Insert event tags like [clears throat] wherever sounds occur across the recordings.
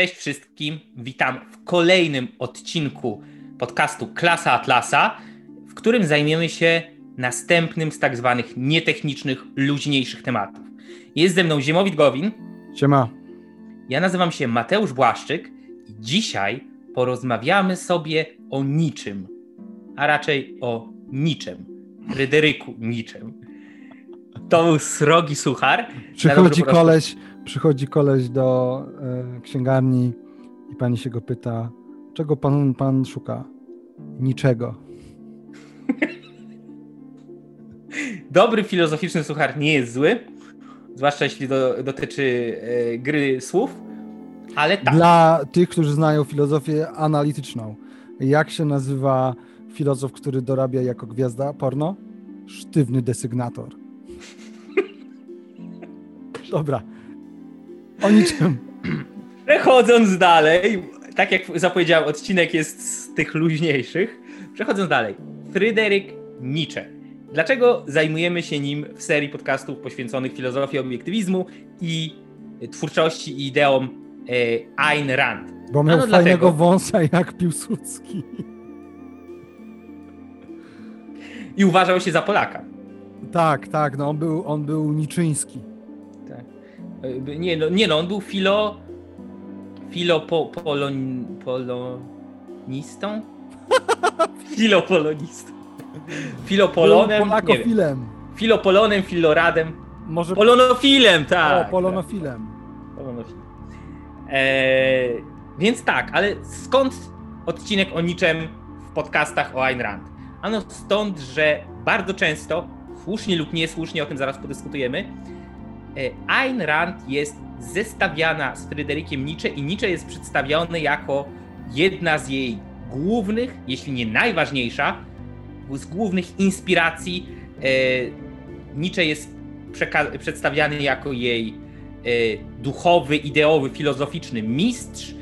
Cześć wszystkim, witam w kolejnym odcinku podcastu Klasa Atlasa, w którym zajmiemy się następnym z tak zwanych nietechnicznych, luźniejszych tematów. Jest ze mną Ziemowit Gowin. Siema. Ja nazywam się Mateusz Błaszczyk i dzisiaj porozmawiamy sobie o niczym, a raczej o niczym. Fryderyku niczym. To był srogi suchar. Przychodzi koleś, przychodzi koleś do e, księgarni i pani się go pyta, czego pan, pan szuka? Niczego. [laughs] Dobry filozoficzny suchar nie jest zły, zwłaszcza jeśli do, dotyczy e, gry słów, ale tak. Dla tych, którzy znają filozofię analityczną, jak się nazywa filozof, który dorabia jako gwiazda porno? Sztywny desygnator. [laughs] Dobra. O niczym. [clears throat] Przechodząc dalej, tak jak zapowiedziałem, odcinek jest z tych luźniejszych. Przechodząc dalej. Fryderyk Nietzsche. Dlaczego zajmujemy się nim w serii podcastów poświęconych filozofii obiektywizmu i twórczości i ideom e, Ayn Rand? Bo miał ano fajnego dlatego... wąsa jak Piłsudski. I uważał się za Polaka. Tak, tak, no on był, on był niczyński. Nie, no, nie no, on był filo... Filo po, polon, polonistą? [laughs] Filopolonistą. Filopolonem. Polakofilem. Filopolonem, filoradem. Może... Polonofilem, tak. O, polonofilem. Polonofilem. Eee, więc tak, ale skąd odcinek o niczym w podcastach o Ayn Rand? Ano stąd, że bardzo często, słusznie lub niesłusznie, o tym zaraz podyskutujemy, Ayn Rand jest zestawiana z Fryderykiem Nietzsche i Nietzsche jest przedstawiony jako jedna z jej głównych, jeśli nie najważniejsza, z głównych inspiracji. E, Nietzsche jest przedstawiany jako jej e, duchowy, ideowy, filozoficzny mistrz.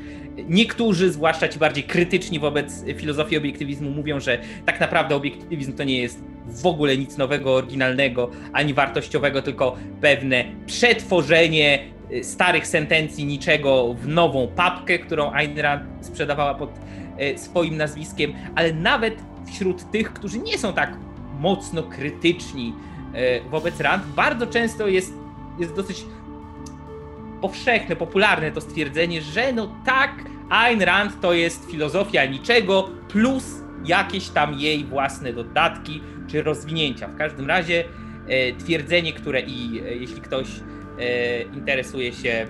Niektórzy, zwłaszcza ci bardziej krytyczni wobec filozofii obiektywizmu, mówią, że tak naprawdę obiektywizm to nie jest w ogóle nic nowego, oryginalnego, ani wartościowego, tylko pewne przetworzenie e, starych sentencji niczego w nową papkę, którą Ayn Rand sprzedawała pod swoim nazwiskiem, ale nawet wśród tych, którzy nie są tak mocno krytyczni e, wobec Rand, bardzo często jest, jest dosyć powszechne, popularne to stwierdzenie, że no tak, Ayn Rand to jest filozofia niczego plus jakieś tam jej własne dodatki czy rozwinięcia. W każdym razie e, twierdzenie, które i e, jeśli ktoś interesuje się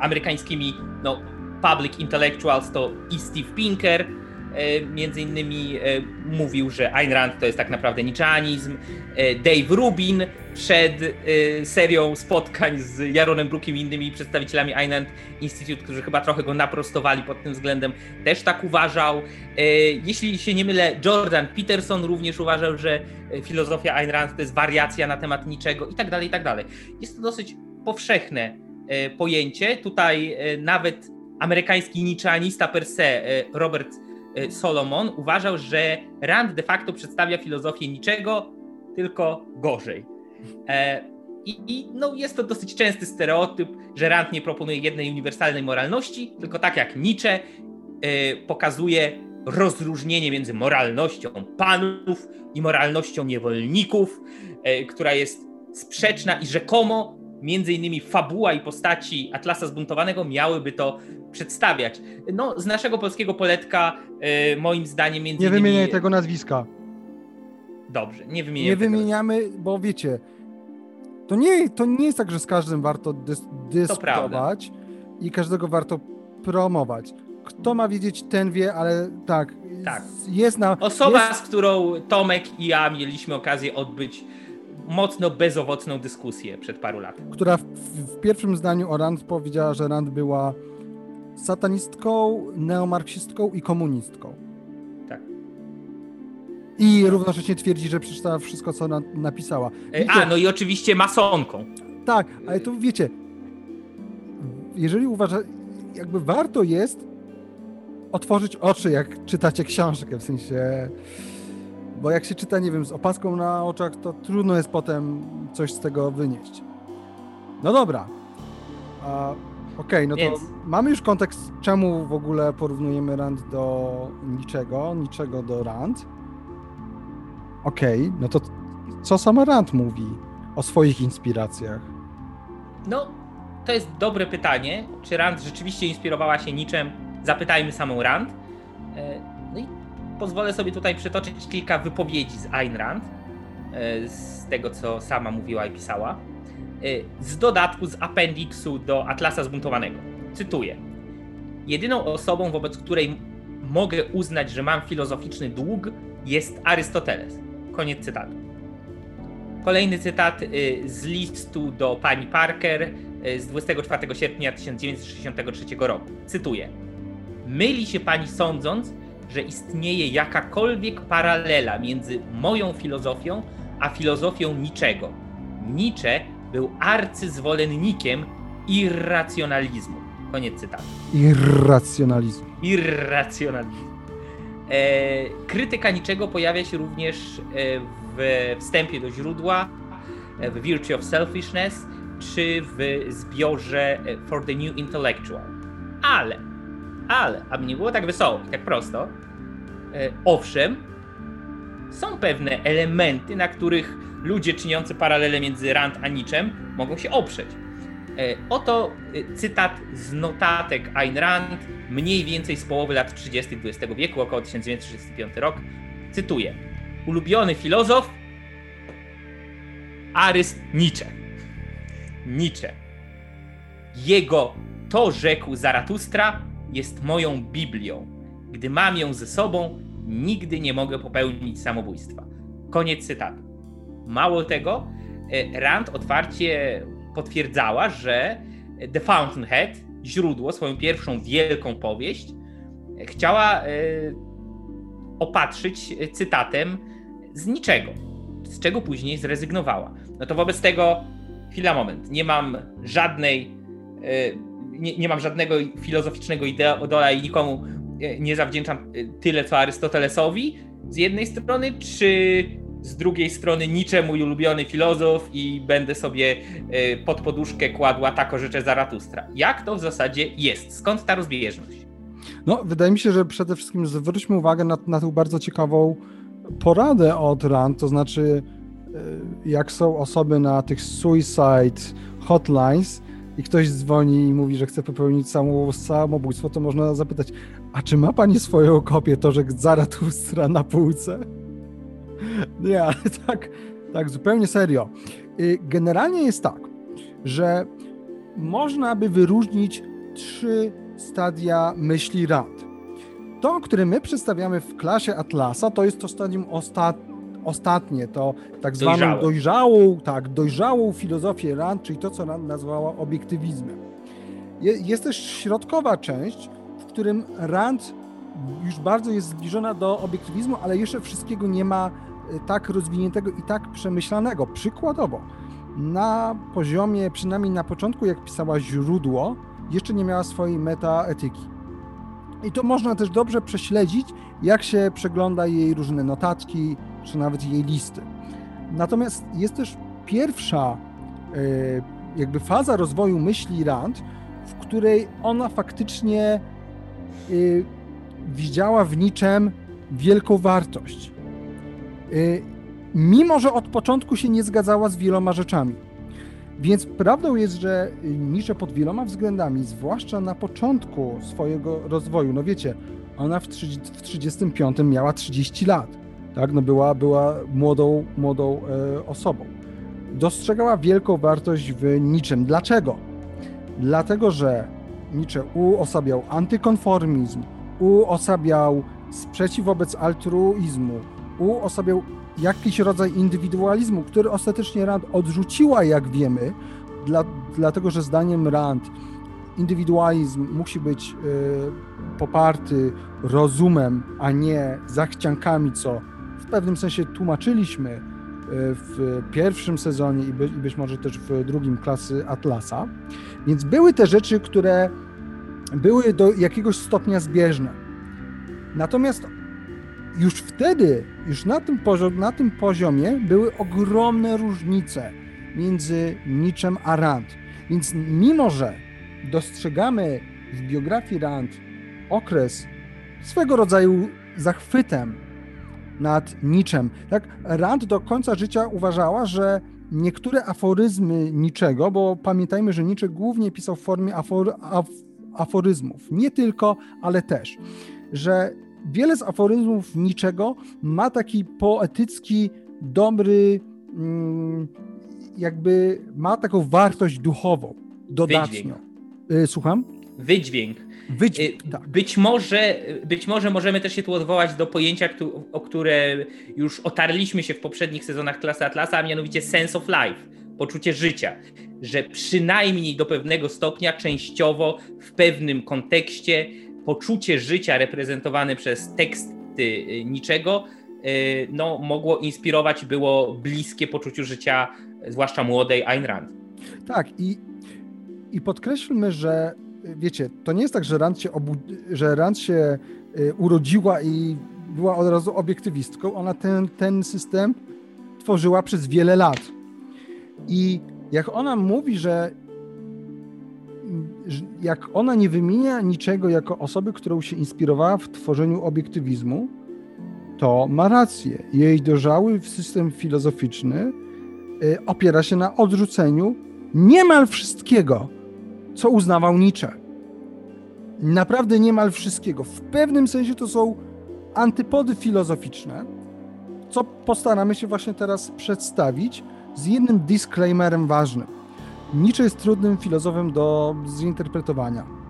amerykańskimi no, public intellectuals, to i Steve Pinker, E, między innymi e, mówił, że Ayn Rand to jest tak naprawdę niczeanizm. E, Dave Rubin przed serią spotkań z Jaronem Brookiem i innymi przedstawicielami Ayn Rand Institute, którzy chyba trochę go naprostowali pod tym względem, też tak uważał. Jeśli się nie mylę, Jordan Peterson również uważał, że filozofia Ayn Rand to jest wariacja na temat niczego i tak dalej, i tak dalej. Jest to dosyć powszechne pojęcie. Tutaj nawet amerykański niczeanista per se, Robert Solomon uważał, że Rand de facto przedstawia filozofię niczego, tylko gorzej. E, I, I, no, jest to dosyć częsty stereotyp, że Rand nie proponuje jednej uniwersalnej moralności, tylko tak jak Nietzsche e, pokazuje rozróżnienie między moralnością panów i moralnością niewolników, e, która jest sprzeczna i rzekomo między innymi fabuła i postaci Atlasa Zbuntowanego miałyby to przedstawiać. No, z naszego polskiego poletka, yy, moim zdaniem, między Nie innymi... wymieniaj tego nazwiska. Dobrze, nie wymieniamy. Nie wymieniamy, bo wiecie, to nie, to nie jest tak, że z każdym warto dys dyskutować i każdego warto promować. Kto ma wiedzieć, ten wie, ale tak, tak. jest na... Osoba, jest... z którą Tomek i ja mieliśmy okazję odbyć mocno bezowocną dyskusję przed paru laty. Która w, w, pierwszym zdaniu o Rand powiedziała, że Rand była satanistką, neomarksistką i komunistką. Tak. I równocześnie twierdzi, że przeczytała wszystko, co na, napisała. E, wiecie, A, no i oczywiście masonką. Tak, ale tu wiecie, jeżeli uważa, jakby warto jest otworzyć oczy, jak czytacie książkę, w sensie bo jak się czyta, nie wiem, z opaską na oczach, to trudno jest potem coś z tego wynieść. No dobra. A Okej, okay, no Więc... to mamy już kontekst, czemu w ogóle porównujemy Rand do niczego, niczego do Rand. Okej, okay, no to co sama Rand mówi o swoich inspiracjach? No, to jest dobre pytanie. Czy Rand rzeczywiście inspirowała się niczym? Zapytajmy samą Rand. E, pozwolę sobie tutaj przytoczyć kilka wypowiedzi z Ayn Rand, e, z tego co sama mówiła i pisała. E, z dodatku, z appendixu do Atlasa Zbuntowanego. Cytuję. Jedyną osobą, wobec której mogę uznać, że mam filozoficzny dług, jest Arystoteles. Koniec cytatu. Kolejny cytat z listu do pani Parker z 24 sierpnia 1963 roku. Cytuję. Myli się pani sądząc, że istnieje jakakolwiek paralela między moją filozofią a filozofią niczego. Nietzsche był arcyzwolennikiem irracjonalizmu. Koniec cytatu. Irracjonalizmu. Irracjonalizmu. E, krytyka niczego pojawia się również e, w wstępie do źródła, e, w Virtue of Selfishness, czy w zbiorze e, For the New Intellectual. Ale ale, aby nie było tak wesoło i tak prosto, e, owszem, są pewne elementy, na których ludzie czyniący paralele między Rand a Niczem mogą się oprzeć. E, oto e, cytat z notatek Ayn Rand, mniej więcej z połowy lat 30. XX wieku, około 1935 rok. Cytuję. Ulubiony filozof Aryst Nietzsche. Nietzsche. Jego to rzekł Zaratustra jest moją Biblią. Gdy mam ją ze sobą, nigdy nie mogę popełnić samobójstwa. Koniec cytatu. Mało tego, e, Rand otwarcie potwierdzała, że The Fountainhead, źródło, swoją pierwszą wielką powieść, chciała e, opatrzyć cytatem z niczego, z czego później zrezygnowała. No to wobec tego, chwila, moment, nie mam żadnej e, nie, nie mam żadnego filozoficznego idola i nikomu e, nie zawdzięczam e, tyle, co Arystotelesowi z jednej strony, czy z drugiej strony niczemu mój ulubiony filozof i będę sobie e, pod poduszkę kładła tako życzę Zaratustra. Jak to w zasadzie jest? Skąd ta rozbieżność? No, wydaje mi się, że przede wszystkim zwróćmy uwagę na, na tą bardzo ciekawą poradę od Rand, to znaczy jak są osoby na tych suicide hotlines, i ktoś dzwoni i mówi, że chce popełnić samobójstwo, to można zapytać, a czy ma pani swoją kopię Torzek Zaratustra na półce? [laughs] Nie, ale tak, tak zupełnie serio. Y, generalnie jest tak, że można by wyróżnić trzy stadia myśli rad. To, które my przedstawiamy w klasie Atlasa, to jest to stadium ostatnie ostatnie, to tak zwaną Dojrzałe. dojrzałą, tak, dojrzałą filozofię Rand, czyli to, co Rand nazwała obiektywizmem. Jest też środkowa część, w którym Rand już bardzo jest zbliżona do obiektywizmu, ale jeszcze wszystkiego nie ma e, tak rozwiniętego i tak przemyślanego. Przykładowo, na poziomie, przynajmniej na początku, jak pisała źródło, jeszcze nie miała swojej metaetyki. I to można też dobrze prześledzić, jak się przegląda jej różne notatki, czy nawet jej listy. Natomiast jest też pierwsza e, jakby faza rozwoju myśli Rand, w której ona faktycznie e, widziała w niczym wielką wartość. E, mimo, że od początku się nie zgadzała z wieloma rzeczami. Więc prawdą jest, że Nietzsche pod wieloma względami, zwłaszcza na początku swojego rozwoju, no wiecie, ona w 1935 miała 30 lat tak? No była, była młodą, młodą e, osobą. Dostrzegała wielką wartość w niczym. Dlaczego? Dlatego, że Nietzsche uosabiał antykonformizm, uosabiał sprzeciw wobec altruizmu, uosabiał jakiś rodzaj indywidualizmu, który ostatecznie Rand odrzuciła, jak wiemy, dla, dlatego że zdaniem Rand indywidualizm musi być y, poparty rozumem, a nie zachciankami, co pewnym sensie tłumaczyliśmy e, w pierwszym sezonie i, być może też w drugim klasy Atlasa. Więc były te rzeczy, które były do jakiegoś stopnia zbieżne. Natomiast już wtedy, już na tym, na tym poziomie były ogromne różnice między Niczem a Rand. Więc mimo, że dostrzegamy w biografii Rand okres swego rodzaju zachwytem nad niczem. Tak, Rand do końca życia uważała, że niektóre aforyzmy niczego, bo pamiętajmy, że Nietzsche głównie pisał w formie afor, af, aforyzmów. Nie tylko, ale też. Że wiele z aforyzmów niczego ma taki poetycki, dobry, mm, jakby ma taką wartość duchową, dodatnią. Y, słucham? Wydźwięk. Wydźwięk, y, tak. Być może, być może możemy też się tu odwołać do pojęcia, o które już otarliśmy się w poprzednich sezonach Klasy Atlasa, a mianowicie sense of life, poczucie życia, że przynajmniej do pewnego stopnia częściowo w pewnym kontekście poczucie życia reprezentowane przez teksty y, niczego y, no, mogło inspirować, było bliskie poczuciu życia, zwłaszcza młodej Ayn Rand. Tak i, i podkreślmy, że wiecie, to nie jest tak, że Rand się, że Rand się y, urodziła i była od razu obiektywistką. Ona ten, ten system tworzyła przez wiele lat. I jak ona mówi, że jak ona nie wymienia niczego jako osoby, którą się inspirowała w tworzeniu obiektywizmu, to ma rację. Jej dojrzały system filozoficzny y, opiera się na odrzuceniu niemal wszystkiego, co uznawał Nietzsche. Naprawdę niemal wszystkiego. W pewnym sensie to są antypody filozoficzne, co postaramy się właśnie teraz przedstawić z jednym disclaimerem ważnym. Nietzsche jest trudnym filozofem do zinterpretowania.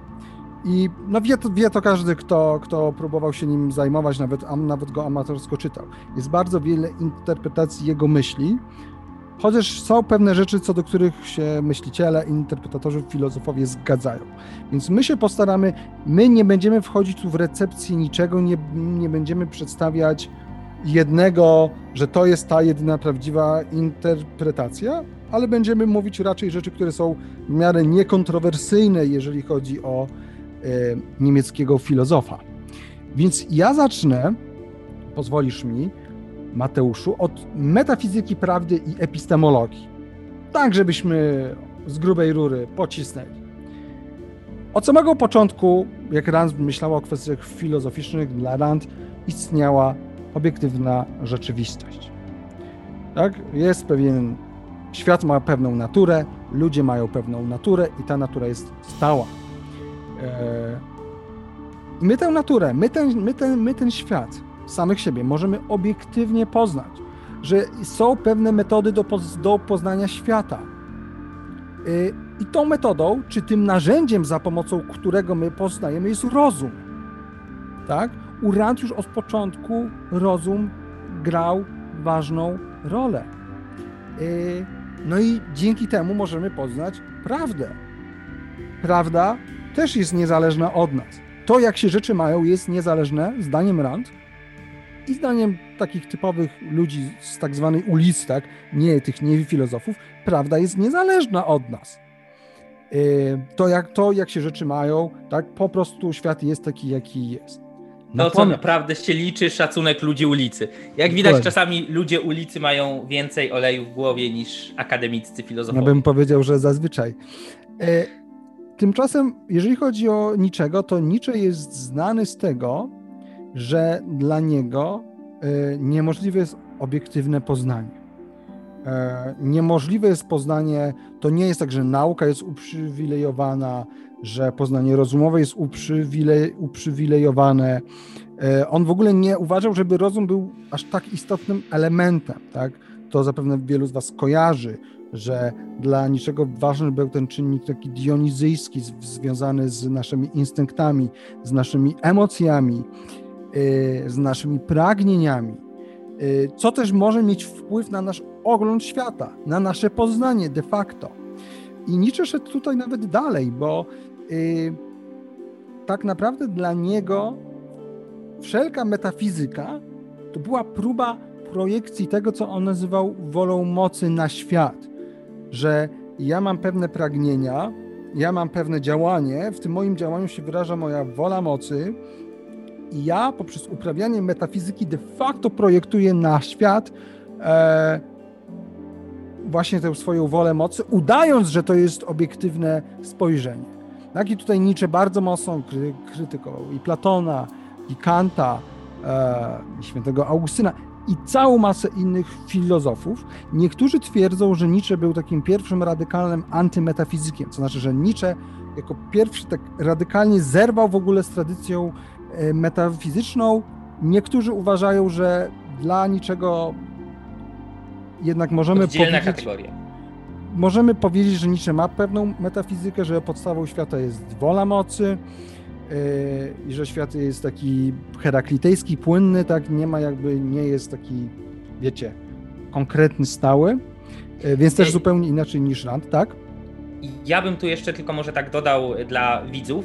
I no wie, to, wie to każdy, kto, kto próbował się nim zajmować, nawet, nawet go amatorsko czytał. Jest bardzo wiele interpretacji jego myśli, chociaż są pewne rzeczy, co do których się myśliciele, interpretatorzy, filozofowie zgadzają. Więc my się postaramy, my nie będziemy wchodzić tu w recepcję niczego, nie, nie będziemy przedstawiać jednego, że to jest ta jedyna prawdziwa interpretacja, ale będziemy mówić raczej rzeczy, które są w miarę niekontrowersyjne, jeżeli chodzi o e, niemieckiego filozofa. Więc ja zacznę, pozwolisz mi, Mateuszu, od metafizyki prawdy i epistemologii. Tak, żebyśmy z grubej rury pocisnęli. Od samego początku, jak Rand myślała o kwestiach filozoficznych, dla Rand istniała obiektywna rzeczywistość. Tak? Jest pewien, świat ma pewną naturę, ludzie mają pewną naturę i ta natura jest stała. E, my tę naturę, my ten, my ten, my ten świat samych siebie możemy obiektywnie poznać, że są pewne metody do, do poznania świata. Y, I tą metodą, czy tym narzędziem, za pomocą którego my poznajemy, jest rozum. Tak? U Rand już od początku rozum grał ważną rolę. Y, no i dzięki temu możemy poznać prawdę. Prawda też jest niezależna od nas. To, jak się rzeczy mają, jest niezależne, zdaniem Rand, i zdaniem takich typowych ludzi z tak zwanej ulicy, tak, nie tych nie filozofów, prawda jest niezależna od nas. Y, to jak, to, jak się rzeczy mają, tak, po prostu świat jest taki, jaki jest. No co naprawdę się liczy szacunek ludzi ulicy. Jak widać, Dokładnie. czasami ludzie ulicy mają więcej oleju w głowie niż akademiccy filozofowie. Ja bym powiedział, że zazwyczaj. Y, tymczasem, jeżeli chodzi o niczego, to Nietzsche jest znany z tego, że dla niego e, niemożliwe jest obiektywne poznanie. E, niemożliwe jest poznanie, to nie jest tak, że nauka jest uprzywilejowana, że poznanie rozumowe jest uprzywile, uprzywilejowane. E, on w ogóle nie uważał, żeby rozum był aż tak istotnym elementem. Tak? To zapewne wielu z Was kojarzy, że dla niczego ważny był ten czynnik taki dionizyjski, związany z naszymi instynktami, z naszymi emocjami. Y, z naszymi pragnieniami, y, co też może mieć wpływ na nasz ogląd świata, na nasze poznanie de facto. I Nietzsche szedł tutaj nawet dalej, bo y, tak naprawdę dla niego wszelka metafizyka to była próba projekcji tego, co on nazywał wolą mocy na świat. Że ja mam pewne pragnienia, ja mam pewne działanie, w tym moim działaniu się wyraża moja wola mocy, i ja poprzez uprawianie metafizyki de facto projektuję na świat e, właśnie tę swoją wolę mocy, udając, że to jest obiektywne spojrzenie. Tak i tutaj Nietzsche bardzo mocno kry, krytykował i Platona, i Kanta, e, i świętego Augustyna i całą masę innych filozofów. Niektórzy twierdzą, że Nietzsche był takim pierwszym radykalnym antymetafizykiem, to znaczy, że Nietzsche jako pierwszy tak radykalnie zerwał w ogóle z tradycją metafizyczną. Niektórzy uważają, że dla niczego jednak możemy powiedzieć... kategoria. Możemy powiedzieć, że Nietzsche ma pewną metafizykę, że podstawą świata jest wola mocy yy, i że świat jest taki heraklitejski, płynny, tak, nie ma jakby, nie jest taki, wiecie, konkretny, stały, yy, więc też zupełnie inaczej niż Rand, tak? Ja bym tu jeszcze tylko może tak dodał dla widzów.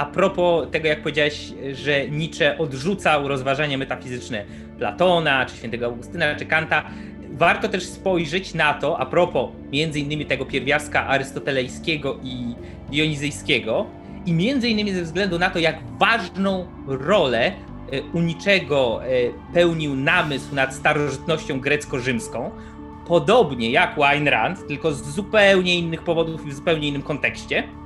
A propos tego, jak powiedziałeś, że Nietzsche odrzucał rozważania metafizyczne Platona, czy świętego Augustyna, czy Kanta, warto też spojrzeć na to, a propos między innymi tego pierwiastka arystotelejskiego i dionizyjskiego, i między innymi ze względu na to, jak ważną rolę e, u niczego e, pełnił namysł nad starożytnością grecko-rzymską, podobnie jak Ayn Rand, tylko z zupełnie innych powodów i w zupełnie innym kontekście,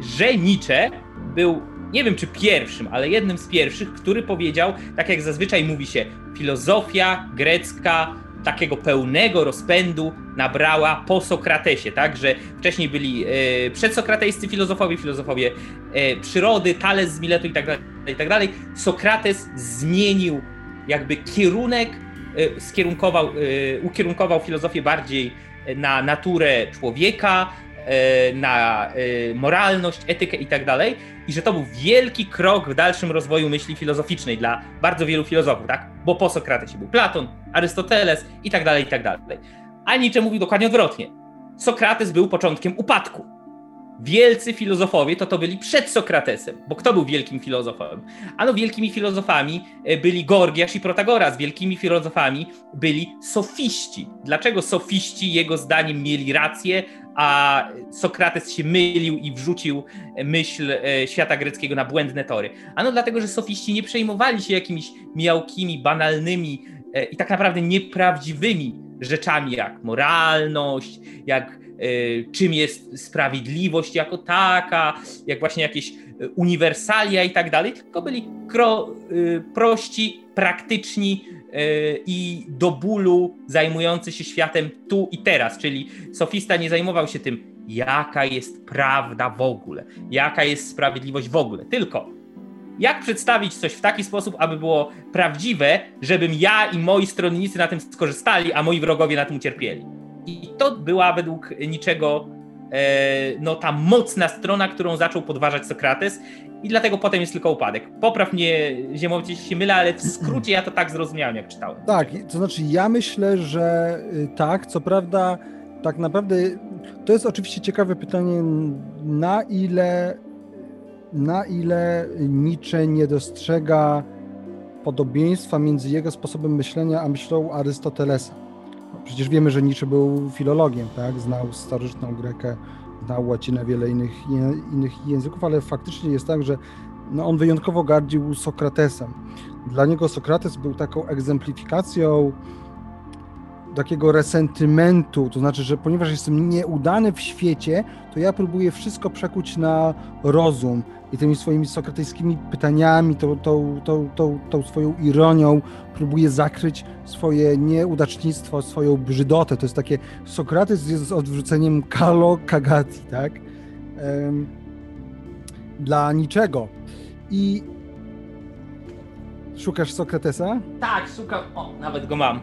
że Nietzsche był, nie wiem czy pierwszym, ale jednym z pierwszych, który powiedział, tak jak zazwyczaj mówi się, filozofia grecka takiego pełnego rozpędu nabrała po Sokratesie, tak, że wcześniej byli e, przedsokratejscy filozofowie, filozofowie e, przyrody, Tales z Miletu i tak dalej, i tak dalej. Sokrates zmienił jakby kierunek, e, skierunkował, e, ukierunkował filozofię bardziej na naturę człowieka, e, na e, moralność, etykę i tak dalej, i że to był wielki krok w dalszym rozwoju myśli filozoficznej dla bardzo wielu filozofów, tak? Bo po Sokratesie był Platon, Arystoteles i tak dalej, i tak dalej. A Nietzsche mówił dokładnie odwrotnie. Sokrates był początkiem upadku. Wielcy filozofowie to to byli przed Sokratesem, bo kto był wielkim filozofem? Ano wielkimi filozofami e, byli Gorgiasz i Protagoras, wielkimi filozofami byli sofiści. Dlaczego sofiści jego zdaniem mieli rację, a Sokrates się mylił i wrzucił myśl e, świata greckiego na błędne tory? Ano dlatego, że sofiści nie przejmowali się jakimiś miałkimi, banalnymi e, i tak naprawdę nieprawdziwymi rzeczami jak moralność, jak czym jest sprawiedliwość jako taka, jak właśnie jakieś e, uniwersalia i tak dalej, tylko byli kro, e, prości, praktyczni i do bólu zajmujący się światem tu i teraz, czyli sofista nie zajmował się tym, jaka jest prawda w ogóle, jaka jest sprawiedliwość w ogóle, tylko jak przedstawić coś w taki sposób, aby było prawdziwe, żebym ja i moi stronnicy na tym skorzystali, a moi wrogowie na tym ucierpieli. I to była według niczego e, no, ta mocna strona, którą zaczął podważać Sokrates i dlatego potem jest tylko upadek. Popraw mnie, Ziemowcie, jeśli się mylę, ale w skrócie ja to tak zrozumiałem, jak czytałem. Tak, to znaczy ja myślę, że y, tak, co prawda, tak naprawdę to jest oczywiście ciekawe pytanie, na ile, na ile Nietzsche nie dostrzega podobieństwa między jego sposobem myślenia a myślą Arystotelesa. Przecież wiemy, że Nietzsche był filologiem, tak? Znał starożytną Grekę, znał łacinę, wiele innych, innych języków, ale faktycznie jest tak, że no, on wyjątkowo gardził Sokratesem. Dla niego Sokrates był taką egzemplifikacją takiego resentymentu, to znaczy, że ponieważ jestem nieudany w świecie, to ja próbuję wszystko przekuć na rozum i tymi swoimi sokratejskimi pytaniami, tą, tą, tą, tą, tą swoją ironią próbuję zakryć swoje nieudacznictwo, swoją brzydotę. To jest takie, Sokrates jest odwróceniem kalo kagati, tak? Dla niczego. I szukasz Sokratesa? Tak, szukam. O, nawet go mam.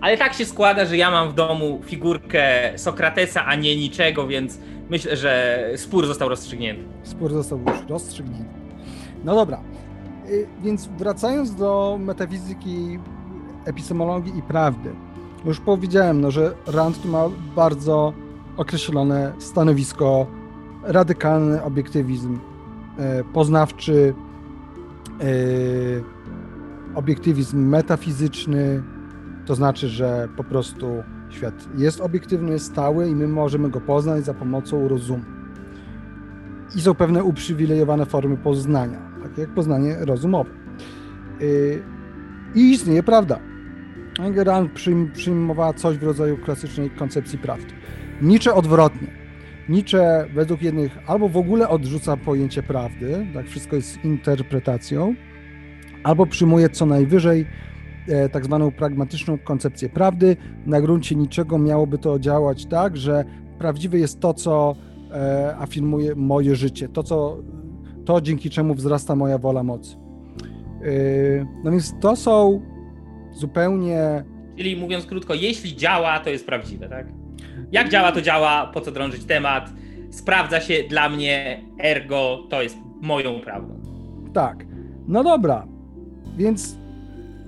Ale tak się składa, że ja mam w domu figurkę Sokratesa, a nie niczego, więc myślę, że spór został rozstrzygnięty. Spór został już rozstrzygnięty. No dobra, Y, więc wracając do metafizyki, epistemologii i prawdy. Już powiedziałem, no, że Rand tu ma bardzo określone stanowisko, radykalny obiektywizm e, poznawczy, e, obiektywizm metafizyczny, to znaczy, że po prostu świat jest obiektywny, stały i my możemy go poznać za pomocą rozumu. I są pewne uprzywilejowane formy poznania, takie jak poznanie rozumowe. Yy, I istnieje prawda. Rand przyjm, przyjmowała coś w rodzaju klasycznej koncepcji prawdy. Nietzsche odwrotnie. Nietzsche według jednych albo w ogóle odrzuca pojęcie prawdy, tak wszystko jest interpretacją, albo przyjmuje co najwyżej tak zwaną pragmatyczną koncepcję prawdy. Na gruncie niczego miałoby to działać tak, że prawdziwe jest to, co e, afirmuje moje życie, to, co, to dzięki czemu wzrasta moja wola mocy. E, no więc to są zupełnie. Czyli mówiąc krótko, jeśli działa, to jest prawdziwe, tak? Jak działa, to działa, po co drążyć temat, sprawdza się dla mnie, ergo to jest moją prawdą. Tak. No dobra, więc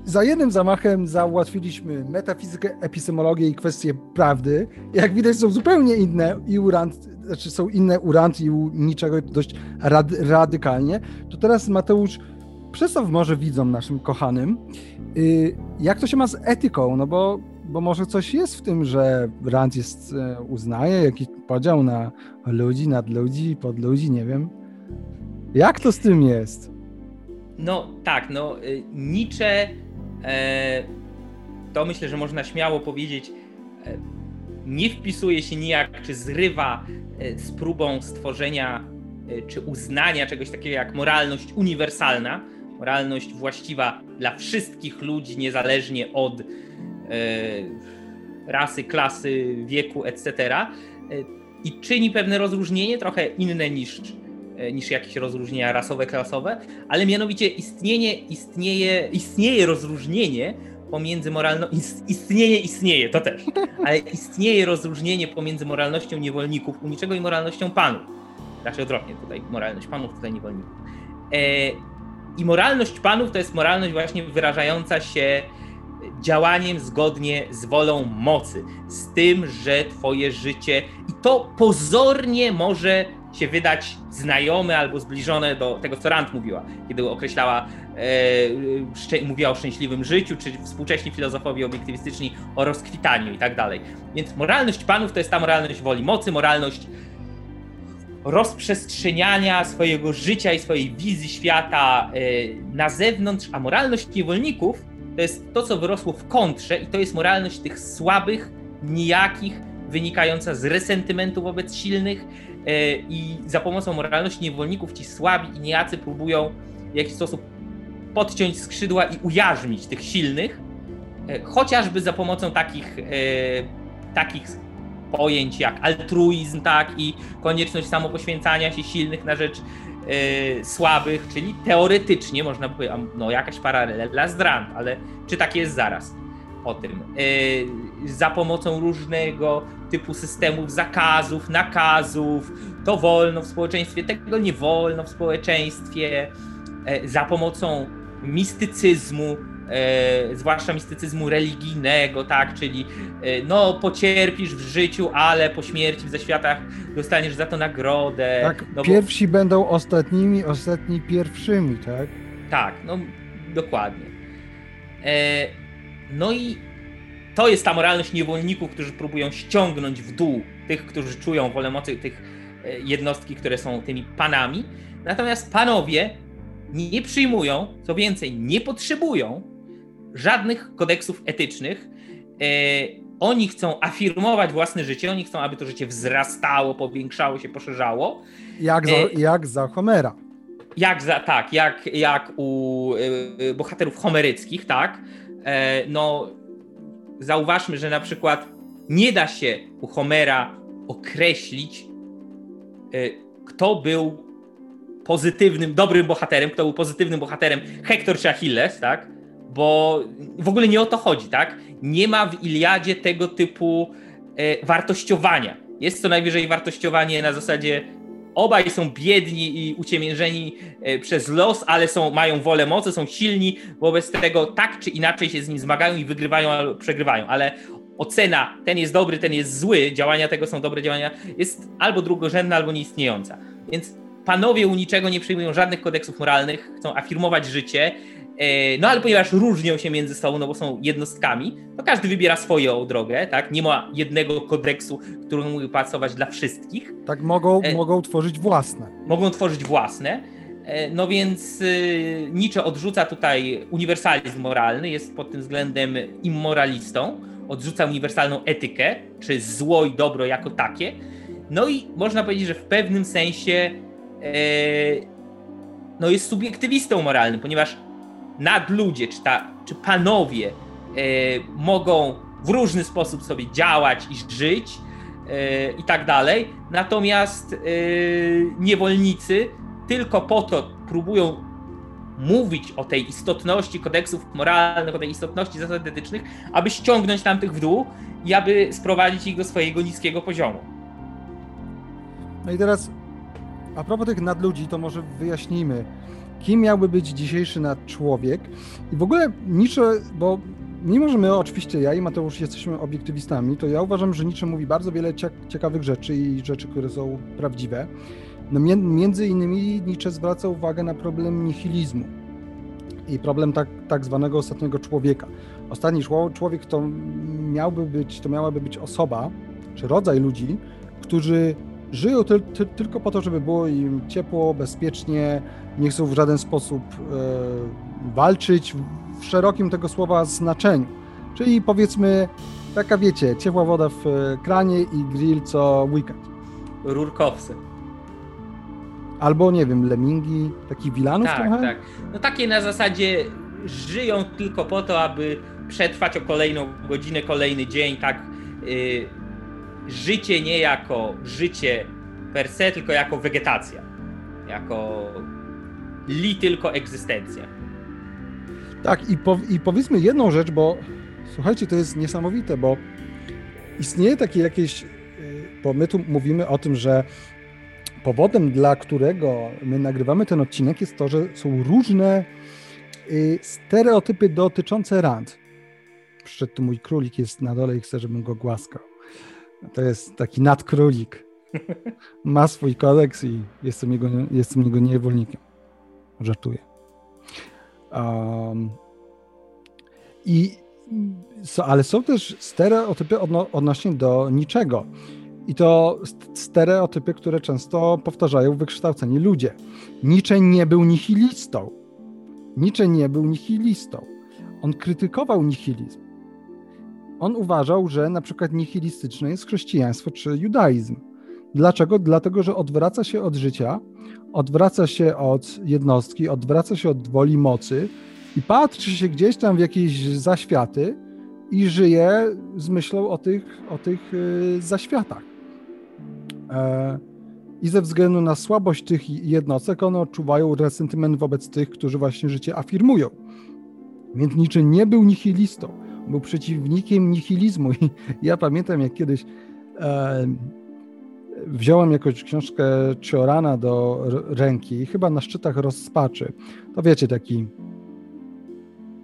za jednym zamachem załatwiliśmy metafizykę, epistemologię i kwestie prawdy. Jak widać, są zupełnie inne i urant, znaczy są inne urant i u niczego dość rad, radykalnie. To teraz Mateusz, przedstaw może widzom naszym kochanym, yy, jak to się ma z etyką, no bo, bo może coś jest w tym, że Rand jest, e, uznaje jakiś podział na ludzi, nad ludzi, pod ludzi, nie wiem. Jak to z tym jest? No tak, no y, Nietzsche to myślę, że można śmiało powiedzieć e, nie wpisuje się nijak, czy zrywa e, z próbą stworzenia e, czy uznania czegoś takiego jak moralność uniwersalna, moralność właściwa dla wszystkich ludzi, niezależnie od e, rasy, klasy, wieku, etc. E, I czyni pewne rozróżnienie, trochę inne niż E, niż jakieś rozróżnienia rasowe, klasowe, ale mianowicie istnienie, istnieje, istnieje rozróżnienie pomiędzy moralnością, istnieje, istnieje, to też, ale istnieje rozróżnienie pomiędzy moralnością niewolników u niczego i moralnością panów. Raczej odwrotnie, tutaj moralność panów, tutaj niewolników. E, I moralność panów to jest moralność właśnie wyrażająca się działaniem zgodnie z wolą mocy, z tym, że twoje życie i to pozornie może się wydać znajome albo zbliżone do tego, co Rand mówiła, kiedy określała, e, mówiła o szczęśliwym życiu, czy współcześni filozofowie obiektywistyczni o rozkwitaniu i tak dalej. Więc moralność panów to jest ta moralność woli mocy, moralność rozprzestrzeniania swojego życia i swojej wizji świata e, na zewnątrz, a moralność niewolników to jest to, co wyrosło w kontrze i to jest moralność tych słabych, nijakich, wynikająca z resentymentu wobec silnych, i za pomocą moralności niewolników ci słabi i niejacy próbują w jakiś sposób podciąć skrzydła i ujarzmić tych silnych, e, chociażby za pomocą takich, e, takich pojęć jak altruizm, tak, i konieczność samopoświęcania się silnych na rzecz słabych, czyli teoretycznie można by powiedzieć, no jakaś paralela z Drand, ale czy tak jest zaraz? o tym. Za pomocą różnego typu systemów zakazów, nakazów, to wolno w społeczeństwie, tego nie wolno w społeczeństwie, e, za pomocą mistycyzmu, e, zwłaszcza mistycyzmu religijnego, tak, czyli e, no pocierpisz w życiu, ale po śmierci w zaświatach dostaniesz za to nagrodę. Tak, no pierwsi bo... będą ostatnimi, ostatni pierwszymi, tak? Tak, no dokładnie. no i to jest ta moralność niewolników, którzy próbują ściągnąć w dół tych, którzy czują wolę mocy, tych e, jednostki, które są tymi panami. Natomiast panowie nie przyjmują, co więcej, nie potrzebują żadnych kodeksów etycznych. E, oni chcą afirmować własne życie, oni chcą, aby to życie wzrastało, powiększało się, poszerzało. Jak za, e, jak za Homera. Jak za, tak, jak, jak u bohaterów homeryckich, tak. no, zauważmy, że na przykład nie da się u Homera określić, e, kto był pozytywnym, dobrym bohaterem, kto był pozytywnym bohaterem, Hektor czy Achilles, tak? Bo w ogóle nie o to chodzi, tak? Nie ma w Iliadzie tego typu e, wartościowania. Jest to najwyżej wartościowanie na zasadzie obaj są biedni i uciemiężeni e, przez los, ale są, mają wolę mocy, są silni, wobec tego tak czy inaczej się z nim zmagają i wygrywają albo przegrywają, ale ocena, ten jest dobry, ten jest zły, działania tego są dobre działania, jest albo drugorzędna, albo nieistniejąca. Więc panowie u niczego nie przyjmują żadnych kodeksów moralnych, chcą afirmować życie, no ale ponieważ różnią się między sobą, no bo są jednostkami, to każdy wybiera swoją drogę, tak? Nie ma jednego kodeksu, który mógłby pracować dla wszystkich. Tak, mogą, e... mogą tworzyć własne. Mogą tworzyć własne. E, no więc Nietzsche odrzuca tutaj uniwersalizm moralny, jest pod tym względem immoralistą. odrzuca uniwersalną etykę, czy zło i dobro jako takie. No i można powiedzieć, że w pewnym sensie e, no jest subiektywistą moralnym, ponieważ nadludzie, czy, ta, czy panowie e, mogą w różny sposób sobie działać i żyć e, i tak dalej, natomiast e, niewolnicy tylko po to próbują mówić o tej istotności kodeksów moralnych, o tej istotności zasad etycznych, aby ściągnąć tamtych w dół i aby sprowadzić ich do swojego niskiego poziomu. No i teraz a propos tych nadludzi, to może wyjaśnijmy, kim miałby być dzisiejszy nadczłowiek i w ogóle Nietzsche, bo mimo, że my oczywiście, ja i Mateusz jesteśmy obiektywistami, to ja uważam, że Nietzsche mówi bardzo wiele ciekawych rzeczy i rzeczy, które są prawdziwe. No, między innymi Nietzsche zwraca uwagę na problem nihilizmu i problem tak, tak zwanego ostatniego człowieka. Ostatni człowiek to miałby być, to miałaby być osoba, czy rodzaj ludzi, którzy żyją ty, ty, tylko po to, żeby było im ciepło, bezpiecznie, nie chcą w żaden sposób e, walczyć w szerokim tego słowa znaczeniu. Czyli powiedzmy, taka wiecie, ciepła woda w kranie i grill co weekend. Rurkowcy. Albo, nie wiem, lemingi, taki wilanów tak, trochę? Tak, No takie na zasadzie żyją tylko po to, aby przetrwać o kolejną godzinę, kolejny dzień, tak yy, życie nie jako życie per se, tylko jako wegetacja. Jako li tylko egzystencja. Tak, i, po, i powiedzmy jedną rzecz, bo słuchajcie, to jest niesamowite, bo istnieje takie jakieś, y, bo my tu mówimy o tym, że powodem, dla którego my nagrywamy ten odcinek, jest to, że są różne y, stereotypy dotyczące rand. Przyszedł tu mój królik, jest na dole i chce, żebym go głaskał. To jest taki nadkrólik. Ma swój kodeks i jestem jego, jestem jego niewolnikiem. Żartuję. Um, I so, ale są też stereotypy odno, odnośnie do niczego. I to stereotypy, które często powtarzają wykształceni ludzie. Nietzsche nie był nihilistą. Nietzsche nie był nihilistą. On krytykował nihilizm. On uważał, że na przykład nihilistyczne jest chrześcijaństwo czy judaizm. Dlaczego? Dlatego, że odwraca się od życia, odwraca się od jednostki, odwraca się od woli mocy i patrzy się gdzieś tam w jakieś zaświaty i żyje z myślą o tych, o tych y, zaświatach. E, I ze względu na słabość tych jednostek, one odczuwają resentyment wobec tych, którzy właśnie życie afirmują. Więc Nietzsche nie był nihilistą, był przeciwnikiem nihilizmu. I ja pamiętam, jak kiedyś e, wziąłem jakąś książkę Ciorana do ręki, chyba na szczytach rozpaczy. To wiecie, taki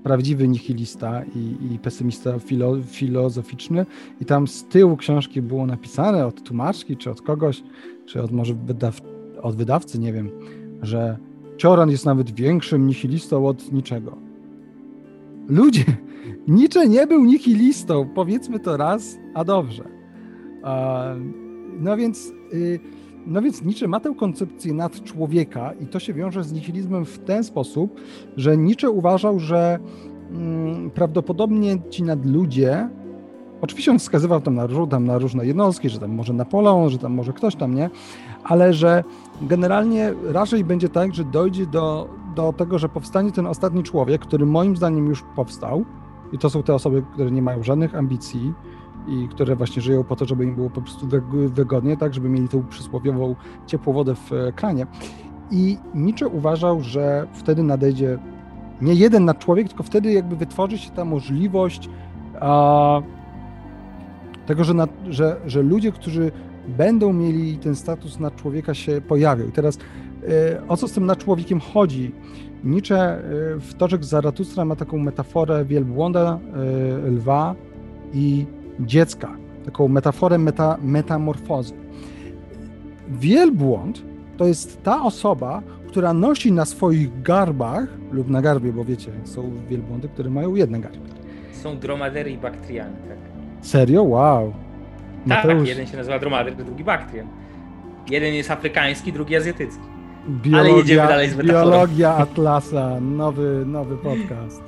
prawdziwy nihilista i, i pesymista filo, filozoficzny. I tam z tyłu książki było napisane od tłumaczki, czy od kogoś, czy od może wydaw, od wydawcy, nie wiem, że Cioran jest nawet większym nihilistą od niczego. Ludzie, Nietzsche nie był nihilistą, powiedzmy to raz, a dobrze. No więc, y, no więc Nietzsche ma tę koncepcję nad człowieka i to się wiąże z nihilizmem w ten sposób, że Nietzsche uważał, że mm, prawdopodobnie ci nadludzie, oczywiście on wskazywał tam na, tam na różne jednostki, że tam może Napoleon, że tam może ktoś tam, nie? Ale że generalnie raczej będzie tak, że dojdzie do, do tego, że powstanie ten ostatni człowiek, który moim zdaniem już powstał, i to są te osoby, które nie mają żadnych ambicji, i które właśnie żyją po to, żeby im było po prostu wygodnie, tak, żeby mieli tą przysłowiową ciepłą wodę w e, kranie. I Nietzsche uważał, że wtedy nadejdzie nie jeden nad człowiek, tylko wtedy jakby wytworzy się ta możliwość a, tego, że, nad, że, że ludzie, którzy będą mieli ten status nad człowieka się pojawią. I teraz e, o co z tym nad człowiekiem chodzi? Nietzsche e, w Toczek Zaratustra ma taką metaforę wielbłąda, lwa i dziecka, taką metaforę meta, metamorfozy. Wielbłąd to jest ta osoba, która nosi na swoich garbach lub na garbie, bo wiecie, są wielbłądy, które mają jedne garby. Są dromadery i baktriany, tak. Serio? Wow. Tak, Mateusz... jeden się nazywa dromader, drugi baktrian. Jeden jest afrykański, drugi azjatycki. Biologia, Ale jedziemy dalej z metaforą. Biologia Atlasa, nowy, nowy podcast.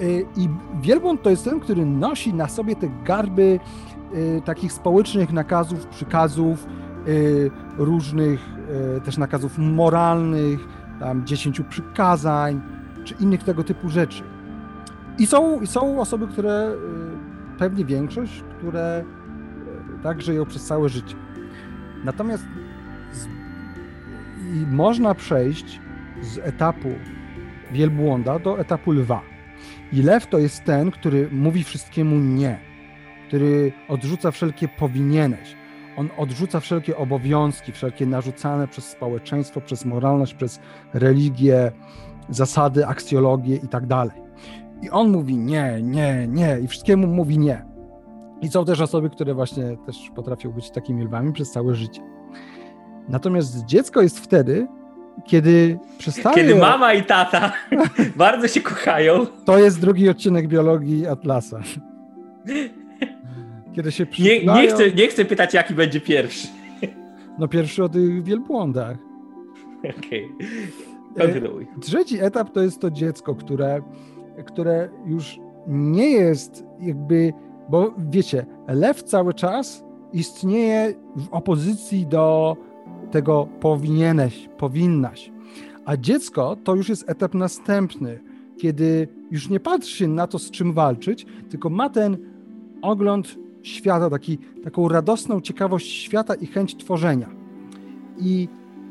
Y, I wielbłąd to jest ten, który nosi na sobie te garby y, takich społecznych nakazów, przykazów, y, różnych też nakazów moralnych, tam dziesięciu przykazań, czy innych tego typu rzeczy. I są, są osoby, które, pewnie większość, które tak żyją przez całe życie. Natomiast z, i można przejść z etapu wielbłąda do etapu lwa. I lew to jest ten, który mówi wszystkiemu nie, który odrzuca wszelkie powinieneś. On odrzuca wszelkie obowiązki, wszelkie narzucane przez społeczeństwo, przez moralność, przez religię, zasady, aksjologię i tak dalej. I on mówi nie, nie, nie i wszystkiemu mówi nie. I są też osoby, które właśnie też potrafią być takimi lwami przez całe życie. Natomiast dziecko jest wtedy, kiedy przestaje... Kiedy mama i tata [laughs] bardzo się kochają. To jest drugi odcinek biologii Atlasa. Kiedy się Nie, nie, chcę, nie chcę pytać, jaki będzie pierwszy. No pierwszy o tych wielbłądach. Okej, kontynuuj. Trzeci etap to jest to dziecko, które, które już nie jest jakby, bo wiecie, lew cały czas istnieje w opozycji do tego powinieneś, powinnaś. A dziecko to już jest etap następny, kiedy już nie patrzy na to, z czym walczyć, tylko ma ten ogląd świata, taki, taką radosną ciekawość świata i chęć tworzenia. I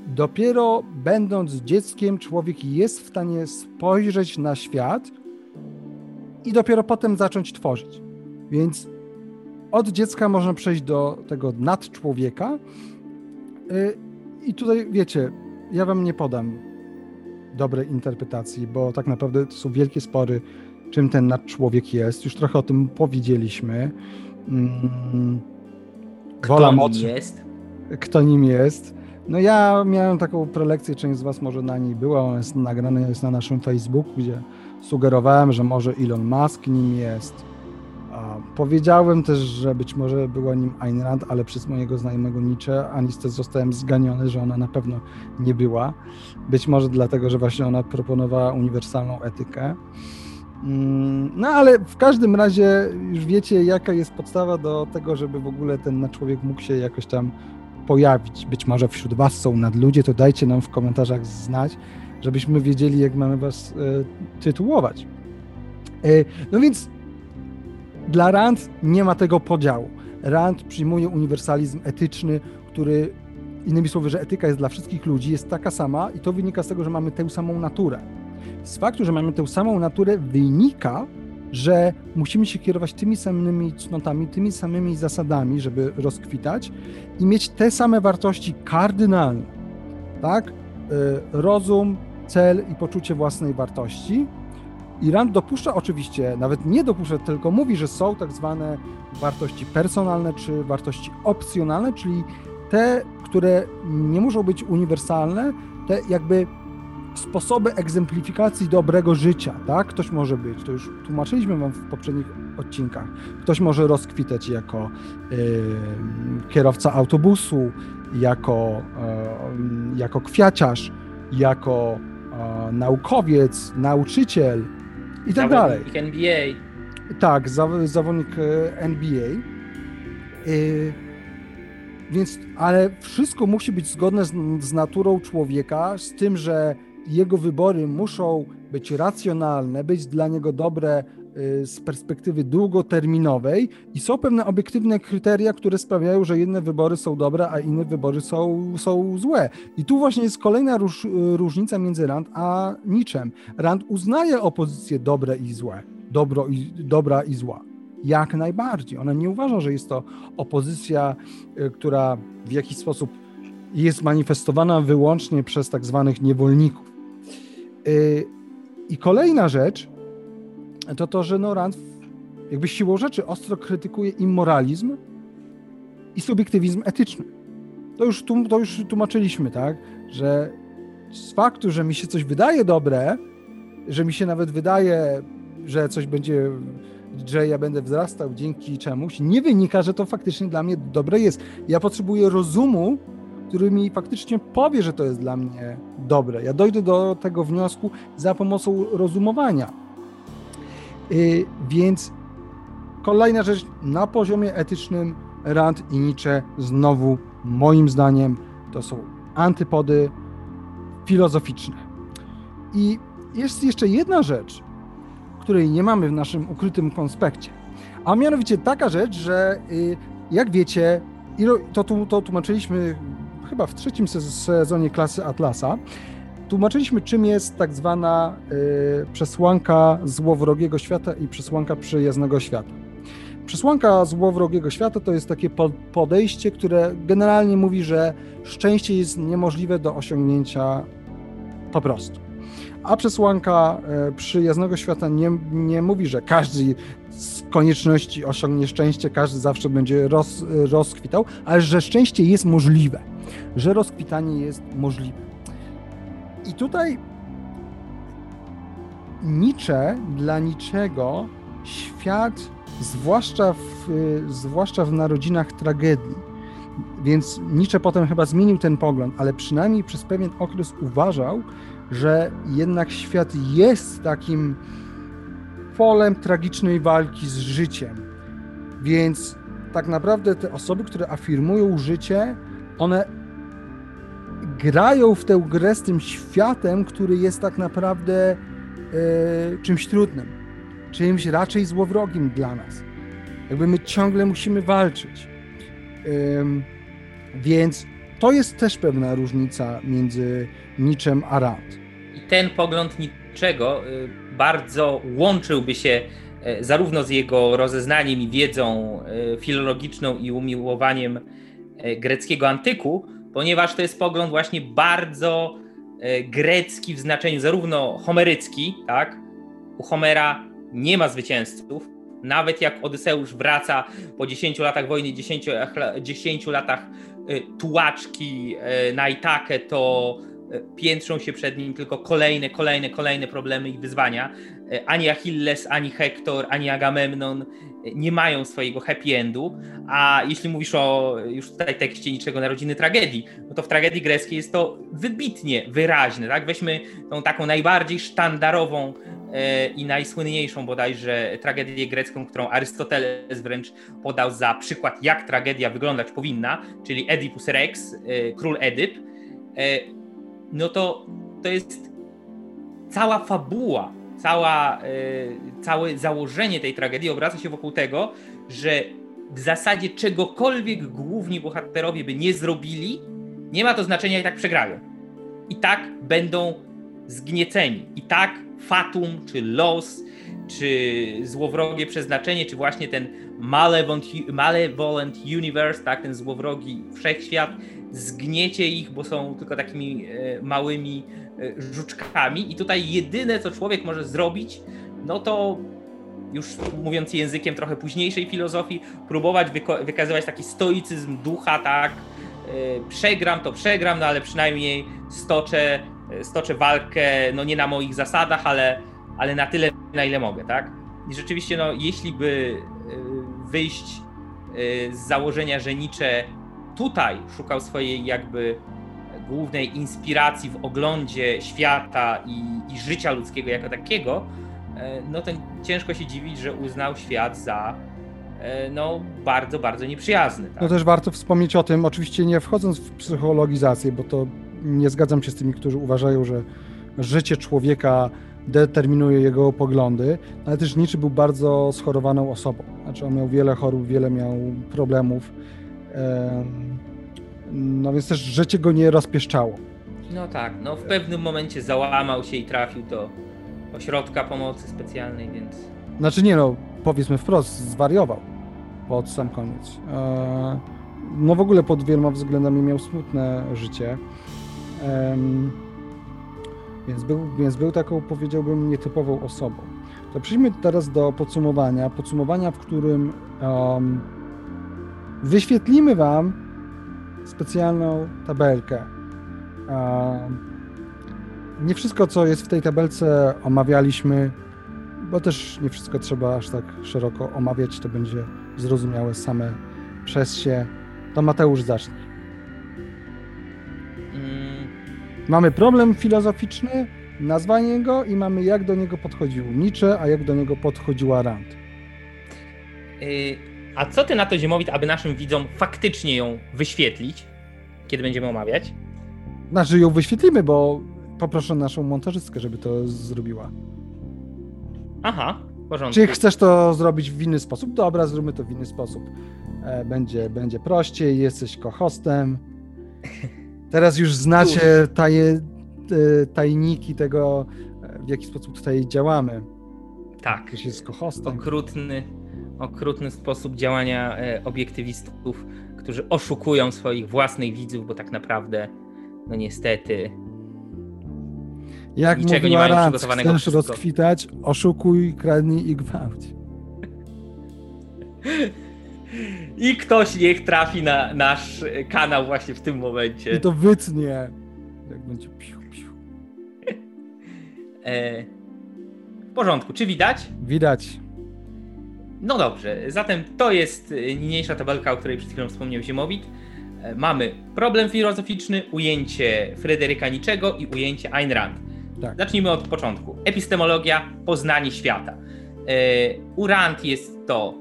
dopiero będąc dzieckiem, człowiek jest w stanie spojrzeć na świat i dopiero potem zacząć tworzyć. Więc od dziecka można przejść do tego nadczłowieka. Y, I tutaj wiecie, ja wam nie podam dobrej interpretacji, bo tak naprawdę to są wielkie spory, czym ten nadczłowiek jest. Już trochę o tym powiedzieliśmy. Mm, Wola Kto nim jest? kto nim jest. No ja miałem taką prelekcję, część z was może na niej była, ona jest nagrana jest na naszym Facebooku, gdzie sugerowałem, że może Elon Musk nim jest. Powiedziałem też, że być może była nim Ayn Rand, ale przez mojego znajomego Nietzsche, a niestety zostałem zganiony, że ona na pewno nie była. Być może dlatego, że właśnie ona proponowała uniwersalną etykę. Mm, No ale w każdym razie już wiecie, jaka jest podstawa do tego, żeby w ogóle ten człowiek mógł się jakoś tam pojawić. Być może wśród Was są nadludzie, to dajcie nam w komentarzach znać, żebyśmy wiedzieli, jak mamy Was e, tytułować. E, no więc dla Rand nie ma tego podziału. Rand przyjmuje uniwersalizm etyczny, który, innymi słowy, że etyka jest dla wszystkich ludzi, jest taka sama i to wynika z tego, że mamy tę samą naturę. Z faktu, że mamy tę samą naturę, wynika, że musimy się kierować tymi samymi cnotami, tymi samymi zasadami, żeby rozkwitać i mieć te same wartości kardynalne. Tak? Y, Rozum, cel i poczucie własnej wartości. I Rand dopuszcza oczywiście, nawet nie dopuszcza, tylko mówi, że są tak zwane wartości personalne czy wartości opcjonalne, czyli te, które nie muszą być uniwersalne, te jakby sposoby egzemplifikacji dobrego życia, tak? Ktoś może być, to już tłumaczyliśmy wam w poprzednich odcinkach, ktoś może rozkwitać jako yy, kierowca autobusu, jako, yy, jako kwiaciarz, jako yy, naukowiec, nauczyciel i tak dalej. NBA. Tak, zaw zawodnik e, NBA. Y, Więc, ale wszystko musi być zgodne z, z naturą człowieka, z tym, że jego wybory muszą być racjonalne, być dla niego dobre z perspektywy długoterminowej i są pewne obiektywne kryteria, które sprawiają, że jedne wybory są dobre, a inne wybory są, są złe. I tu właśnie jest kolejna róż, y, różnica między Rand a Niczem. Rand uznaje opozycje dobre i złe, dobro i, dobra i zła. Jak najbardziej. Ona nie uważa, że jest to opozycja, y, która w jakiś sposób jest manifestowana wyłącznie przez tak zwanych niewolników. Y, I kolejna rzecz to to, że no Rand jakby siłą rzeczy ostro krytykuje immoralizm i subiektywizm etyczny. To już, to już tłumaczyliśmy, tak? Że z faktu, że mi się coś wydaje dobre, że mi się nawet wydaje, że coś będzie, że ja będę wzrastał dzięki czemuś, nie wynika, że to faktycznie dla mnie dobre jest. Ja potrzebuję rozumu, który mi faktycznie powie, że to jest dla mnie dobre. Ja dojdę do tego wniosku za pomocą rozumowania. Yy, więc kolejna rzecz, na poziomie etycznym Rand i Nietzsche znowu moim zdaniem to są antypody filozoficzne. I jest jeszcze jedna rzecz, której nie mamy w naszym ukrytym konspekcie, a mianowicie taka rzecz, że y, jak wiecie, to, to tłumaczyliśmy chyba w trzecim sezonie klasy Atlasa, tłumaczyliśmy czym jest tak zwana y, przesłanka złowrogiego świata i przesłanka przyjaznego świata. Przesłanka złowrogiego świata to jest takie podejście, które generalnie mówi, że szczęście jest niemożliwe do osiągnięcia po prostu. A przesłanka e, przyjaznego świata nie, nie mówi, że każdy z konieczności osiągnie szczęście, każdy zawsze będzie roz, rozkwitał, ale że szczęście jest możliwe, że rozkwitanie jest możliwe. I tutaj Nietzsche dla niczego świat zwłaszcza w, zwłaszcza w narodzinach tragedii. Więc Nietzsche potem chyba zmienił ten pogląd, ale przynajmniej przez pewien okres uważał, że jednak świat jest takim polem tragicznej walki z życiem. Więc tak naprawdę te osoby, które afirmują życie, one grają w tę grę z tym światem, który jest tak naprawdę e, czymś trudnym czymś raczej złowrogim dla nas. Jakby my ciągle musimy walczyć. Więc to jest też pewna różnica między Niczem a Rand. I ten pogląd niczego y, bardzo łączyłby się y, zarówno z jego rozeznaniem i wiedzą y, filologiczną i umiłowaniem greckiego antyku, ponieważ to jest pogląd właśnie bardzo grecki w znaczeniu zarówno homerycki, tak? U Homera nie ma zwycięzców. Nawet jak Odyseusz wraca po 10 latach wojny, 10, 10 latach y, tułaczki y, na Itakę, to piętrzą się przed nim tylko kolejne, kolejne, kolejne problemy i wyzwania. Ani Achilles, ani Hektor, ani Agamemnon nie mają swojego happy endu, a jeśli mówisz o już tutaj tekście niczego narodziny tragedii, no to w tragedii greckiej jest to wybitnie wyraźne, tak? Weźmy tą taką najbardziej sztandarową E, i najsłynniejszą bodajże tragedię grecką, którą Arystoteles wręcz podał za przykład, jak tragedia wyglądać powinna, czyli Oedipus Rex, e, król Edyp, e, no to to jest cała fabuła, cała, całe założenie tej tragedii obraca się wokół tego, że w zasadzie czegokolwiek główni bohaterowie by nie zrobili, nie ma to znaczenia i tak przegrają. I tak będą zgnieceni. I tak fatum, czy los, czy złowrogie przeznaczenie, czy właśnie ten malevolent, malevolent universe, tak, ten złowrogi wszechświat, zgniecie ich, bo są tylko takimi e, małymi e, żuczkami. I tutaj jedyne, co człowiek może zrobić, no to już mówiąc językiem trochę późniejszej filozofii, próbować wykazywać taki stoicyzm ducha, tak, e, przegram to przegram, no ale przynajmniej stoczę stoczę walkę, no nie na moich zasadach, ale, ale na tyle, na ile mogę, tak? I rzeczywiście, no jeśli by wyjść z założenia, że Nietzsche tutaj szukał swojej jakby głównej inspiracji w oglądzie świata i, i życia ludzkiego jako takiego, e, no to ciężko się dziwić, że uznał świat za e, no, bardzo, bardzo nieprzyjazny. Tak? No też warto wspomnieć o tym, oczywiście nie wchodząc w psychologizację, bo to nie zgadzam się z tymi, którzy uważają, że życie człowieka determinuje jego poglądy, ale też Nietzsche był bardzo schorowaną osobą. Znaczy on miał wiele chorób, wiele miał problemów. No więc też życie go nie rozpieszczało. No tak, no w pewnym momencie załamał się i trafił do ośrodka pomocy specjalnej, więc... Znaczy nie no, powiedzmy wprost, zwariował pod sam koniec. E, no w ogóle pod wieloma względami miał smutne życie. Więc, był, więc był taką, powiedziałbym, nietypową osobą. To przejdźmy teraz do podsumowania. Podsumowania, w którym um, wyświetlimy Wam specjalną tabelkę. Nie wszystko, co jest w tej tabelce, omawialiśmy, bo też nie wszystko trzeba aż tak szeroko omawiać, to będzie zrozumiałe same przez się. To Mateusz zacznie. Mamy problem filozoficzny, nazwanie go i mamy jak do niego podchodził Nietzsche, a jak do niego podchodziła Rand. Yy, a co ty na to, Ziemowit, aby naszym widzom faktycznie ją wyświetlić, kiedy będziemy omawiać? Znaczy ją wyświetlimy, bo poproszę naszą montażystkę, żeby to zrobiła. Aha, w porządku. Czy chcesz to zrobić w inny sposób? Dobra, zróbmy to w inny sposób. E, będzie, będzie prościej, jesteś kohostem. Teraz już znacie taje, tajniki tego, e, w jaki sposób tutaj działamy. Tak. Ktoś jest kohostem. Okrutny, okrutny sposób działania obiektywistów, którzy oszukują swoich własnych widzów, bo tak naprawdę, no niestety, jak Niczego nie mają Rand, przygotowanego. Chcesz rozkwitać, oszukuj, kradnij i gwałć. I ktoś niech trafi na nasz kanał właśnie w tym momencie. I to wytnie. Jak będzie piu, piu. E, w porządku, czy widać? Widać. No dobrze, zatem to jest niniejsza tabelka, o której przed chwilą wspomniał Ziemowit. E, mamy problem filozoficzny, ujęcie Fryderyka Niczego i ujęcie Ayn Rand. Tak. Zacznijmy od początku. Epistemologia, poznanie świata. E, u Rand jest to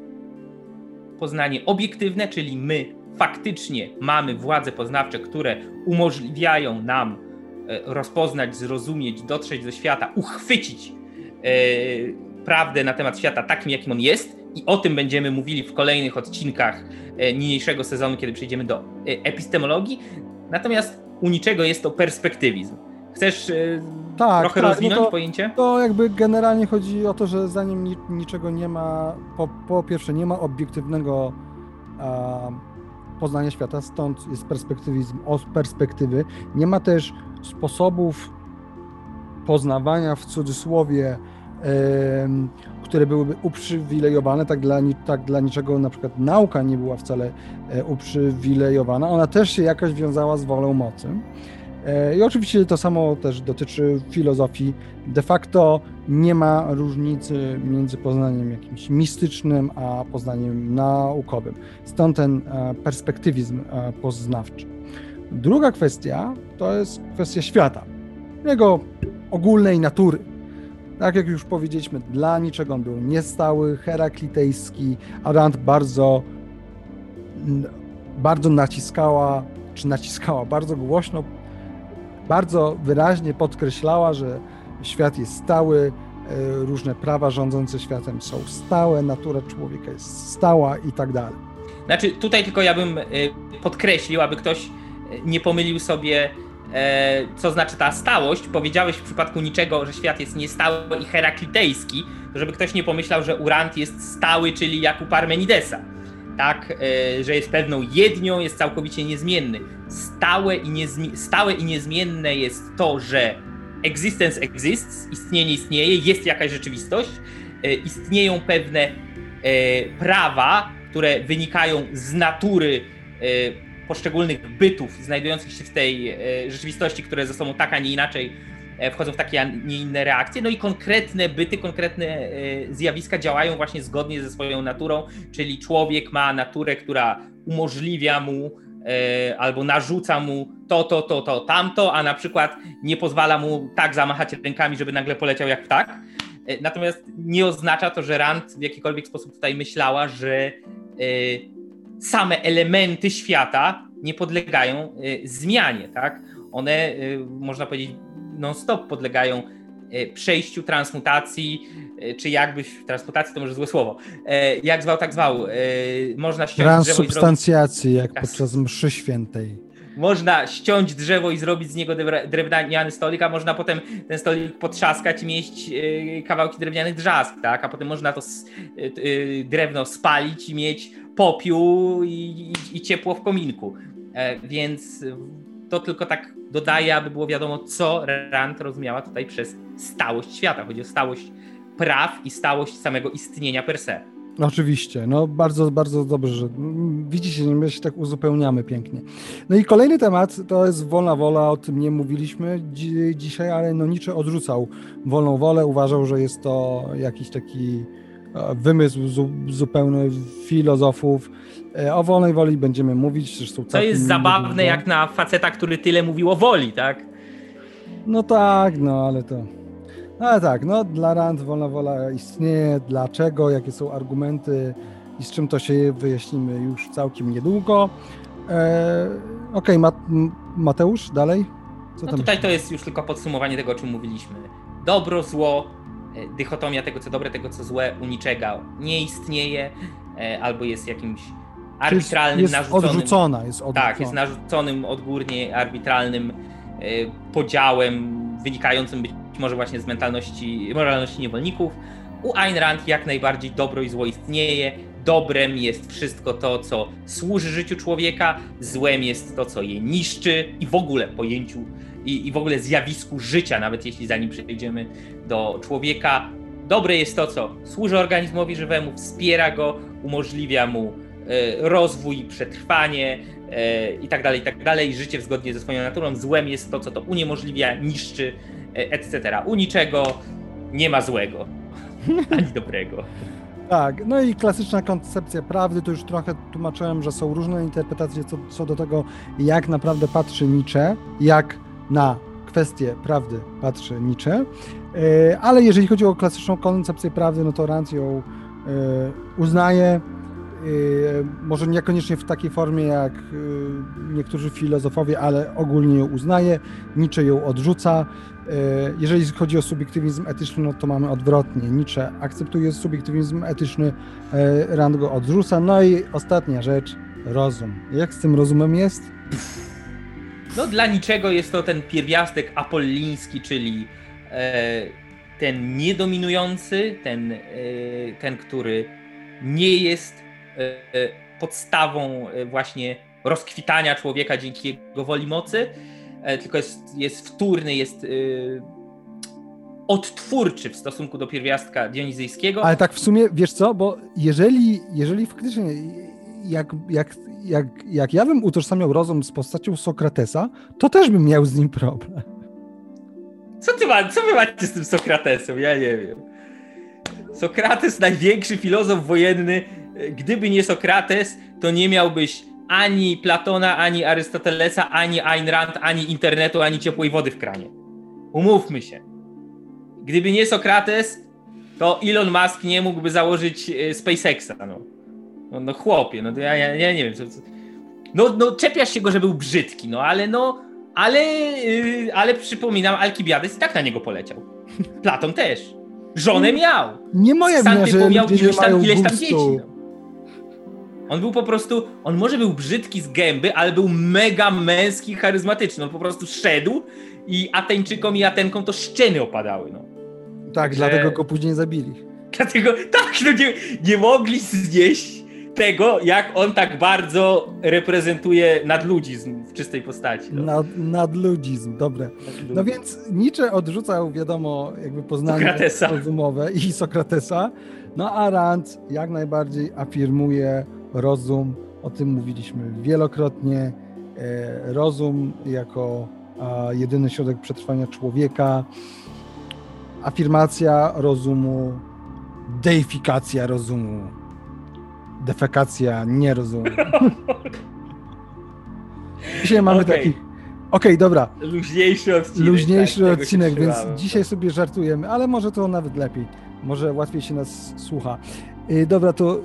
poznanie obiektywne, czyli my faktycznie mamy władze poznawcze, które umożliwiają nam e, rozpoznać, zrozumieć, dotrzeć do świata, uchwycić prawdę na temat świata takim, jakim on jest. I o tym będziemy mówili w kolejnych odcinkach niniejszego sezonu, kiedy przejdziemy do epistemologii. Natomiast u niczego jest to perspektywizm. Chcesz tak, trochę tak, rozwinąć no to, pojęcie? To jakby generalnie chodzi o to, że zanim ni niczego nie ma, po, po, pierwsze nie ma obiektywnego a, poznania świata, stąd jest perspektywizm od perspektywy. Nie ma też sposobów poznawania w cudzysłowie, które byłyby uprzywilejowane, tak dla, tak dla niczego na przykład nauka nie była wcale e, uprzywilejowana. Ona też się jakoś wiązała z wolą mocy. E, I oczywiście to samo też dotyczy filozofii. De facto nie ma różnicy między poznaniem jakimś mistycznym a poznaniem naukowym. Stąd ten e, perspektywizm poznawczy. Druga kwestia to jest kwestia świata, jego ogólnej natury. Tak jak już powiedzieliśmy, dla niczego on był niestały, heraklitejski, a Rand bardzo, bardzo naciskała, czy naciskała bardzo głośno bardzo wyraźnie podkreślała, że świat jest stały, e, różne prawa rządzące światem są stałe, natura człowieka jest stała i tak dalej. Znaczy, tutaj tylko ja bym e, podkreślił, aby ktoś e, nie pomylił sobie, co znaczy ta stałość. Powiedziałeś w przypadku niczego, że świat jest niestały i heraklitejski, żeby ktoś nie pomyślał, że Urant jest stały, czyli jak u Parmenidesa tak, e, że jest pewną jednią, jest całkowicie niezmienny. Stałe i, niezmi- stałe i niezmienne jest to, że existence exists, istnienie istnieje, jest jakaś rzeczywistość, e, istnieją pewne e, prawa, które wynikają z natury poszczególnych bytów znajdujących się w tej rzeczywistości, które ze sobą tak, a nie inaczej E, wchodzą w takie, a nie inne reakcje. No i konkretne byty, konkretne e, zjawiska działają właśnie zgodnie ze swoją naturą, czyli człowiek ma naturę, która umożliwia mu e, albo narzuca mu to, to, to, to, tamto, a na przykład nie pozwala mu tak zamachać rękami, żeby nagle poleciał jak ptak. Natomiast nie oznacza to, że Rand w jakikolwiek sposób tutaj myślała, że same elementy świata nie podlegają zmianie, tak? One, można powiedzieć, non-stop podlegają e, przejściu, transmutacji, czy jakby transmutacji to może złe słowo. Jak zwał, tak zwał. Można ściąć Transsubstancjacji, jak podczas mszy świętej. Można ściąć drzewo i zrobić z niego drewniany stolik, a można potem ten stolik potrzaskać i mieć kawałki drewnianych drzask, tak? A potem można to drewno spalić i mieć popiół i, i, i ciepło w kominku. Więc to tylko tak dodaję, aby było wiadomo, co Rand rozumiała tutaj przez stałość świata. Chodzi o stałość praw i stałość samego istnienia per se. Oczywiście, no bardzo, bardzo dobrze, widzicie, my się tak uzupełniamy pięknie. No i kolejny temat to jest wolna wola, o tym nie mówiliśmy dzi dzisiaj, ale no Nietzsche odrzucał wolną wolę, uważał, że jest to jakiś taki e, wymysł zu zupełny filozofów, E, o wolnej woli będziemy mówić. Zresztą to jest zabawne jak na faceta, który tyle mówił o woli, tak? No tak, no ale to... No ale tak, no dla Rand wolna wola istnieje, dlaczego, jakie są argumenty i z czym to się wyjaśnimy już całkiem niedługo. E, Okej, okay, Mateusz, dalej? Co no tutaj to jest już tylko podsumowanie tego, o czym mówiliśmy. Dobro, zło, e, dychotomia tego, co dobre, tego, co złe, u niczego nie istnieje, e, albo jest jakimś arbitralnym, jest narzuconym. Odrzucona, jest odrzucona. Tak, jest narzuconym odgórnie, arbitralnym e, podziałem, wynikającym być może właśnie z mentalności, moralności niewolników. U Ayn Rand jak najbardziej dobro i zło istnieje. Dobrem jest wszystko to, co służy życiu człowieka, złem jest to, co je niszczy i w ogóle pojęciu i, i w ogóle zjawisku życia, nawet jeśli zanim przejdziemy do człowieka. Dobre jest to, co służy organizmowi żywemu, wspiera go, umożliwia mu e, rozwój, przetrwanie e, i tak dalej, i tak dalej, życie zgodnie ze swoją naturą. Złem jest to, co to uniemożliwia, niszczy, etc. U niczego nie ma złego, ani dobrego. Tak, no i klasyczna koncepcja prawdy, to już trochę tłumaczyłem, że są różne interpretacje co, co do tego, jak naprawdę patrzy Nietzsche, jak na kwestię prawdy patrzy Nietzsche, e, ale jeżeli chodzi o klasyczną koncepcję prawdy, no to Rand ją e, uznaje, e, może niekoniecznie w takiej formie jak niektórzy filozofowie, ale ogólnie ją uznaje, Nietzsche ją odrzuca. Jeżeli chodzi o subiektywizm etyczny, no to mamy odwrotnie. Nietzsche akceptuje subiektywizm etyczny, Rand go odrzuca. No i ostatnia rzecz, rozum. Jak z tym rozumem jest? No dla niczego jest to ten pierwiastek apolliński, czyli e, ten niedominujący, ten, e, ten, który nie jest podstawą e, właśnie rozkwitania człowieka dzięki jego woli mocy, e, tylko jest, jest wtórny, jest odtwórczy w stosunku do pierwiastka dionizyjskiego. Ale tak w sumie, wiesz co, bo jeżeli, jeżeli faktycznie jak, jak jak, jak ja bym utożsamiał rozum z postacią Sokratesa, to też bym miał z nim problem. Co ty ma, co wy macie z tym Sokratesem? Ja nie wiem. Sokrates, największy filozof wojenny. Gdyby nie Sokrates, to nie miałbyś ani Platona, ani Arystotelesa, ani Ayn Rand, ani internetu, ani ciepłej wody w kranie. Umówmy się. Gdyby nie Sokrates, to Elon Musk nie mógłby założyć e, SpaceXa. No. No, no chłopie, no to ja, ja, ja nie wiem. Co, co. No, no czepiasz się go, że był brzydki, no ale no, ale, yy, ale przypominam, Alkibiades i tak na niego poleciał. [laughs] Platon też. Żonę miał. Nie wina, że miał ileś tam, ileś tam dzieci. No. On był po prostu, on może był brzydki z gęby, ale był mega męski, charyzmatyczny. On po prostu szedł i Ateńczykom i Atenkom to szczeny opadały. No. Tak, że... dlatego go później zabili. Dlatego, tak, no nie, nie mogli znieść tego, jak on tak bardzo reprezentuje nadludzizm w czystej postaci. No. Nad, nadludzizm, dobre. No więc Nietzsche odrzucał, wiadomo, jakby poznanie Sokratesa. rozumowe i Sokratesa, no a Rand jak najbardziej afirmuje rozum, o tym mówiliśmy wielokrotnie, e, rozum jako jedyny środek przetrwania człowieka, afirmacja rozumu, deifikacja rozumu, defekacja, nie rozumiem. [laughs] dzisiaj mamy okay. taki. Okej, okay, dobra. Luźniejszy odcinek. Luźniejszy tak, odcinek, więc dzisiaj sobie żartujemy, ale może to nawet lepiej. Może łatwiej się nas słucha. Yy, dobra, to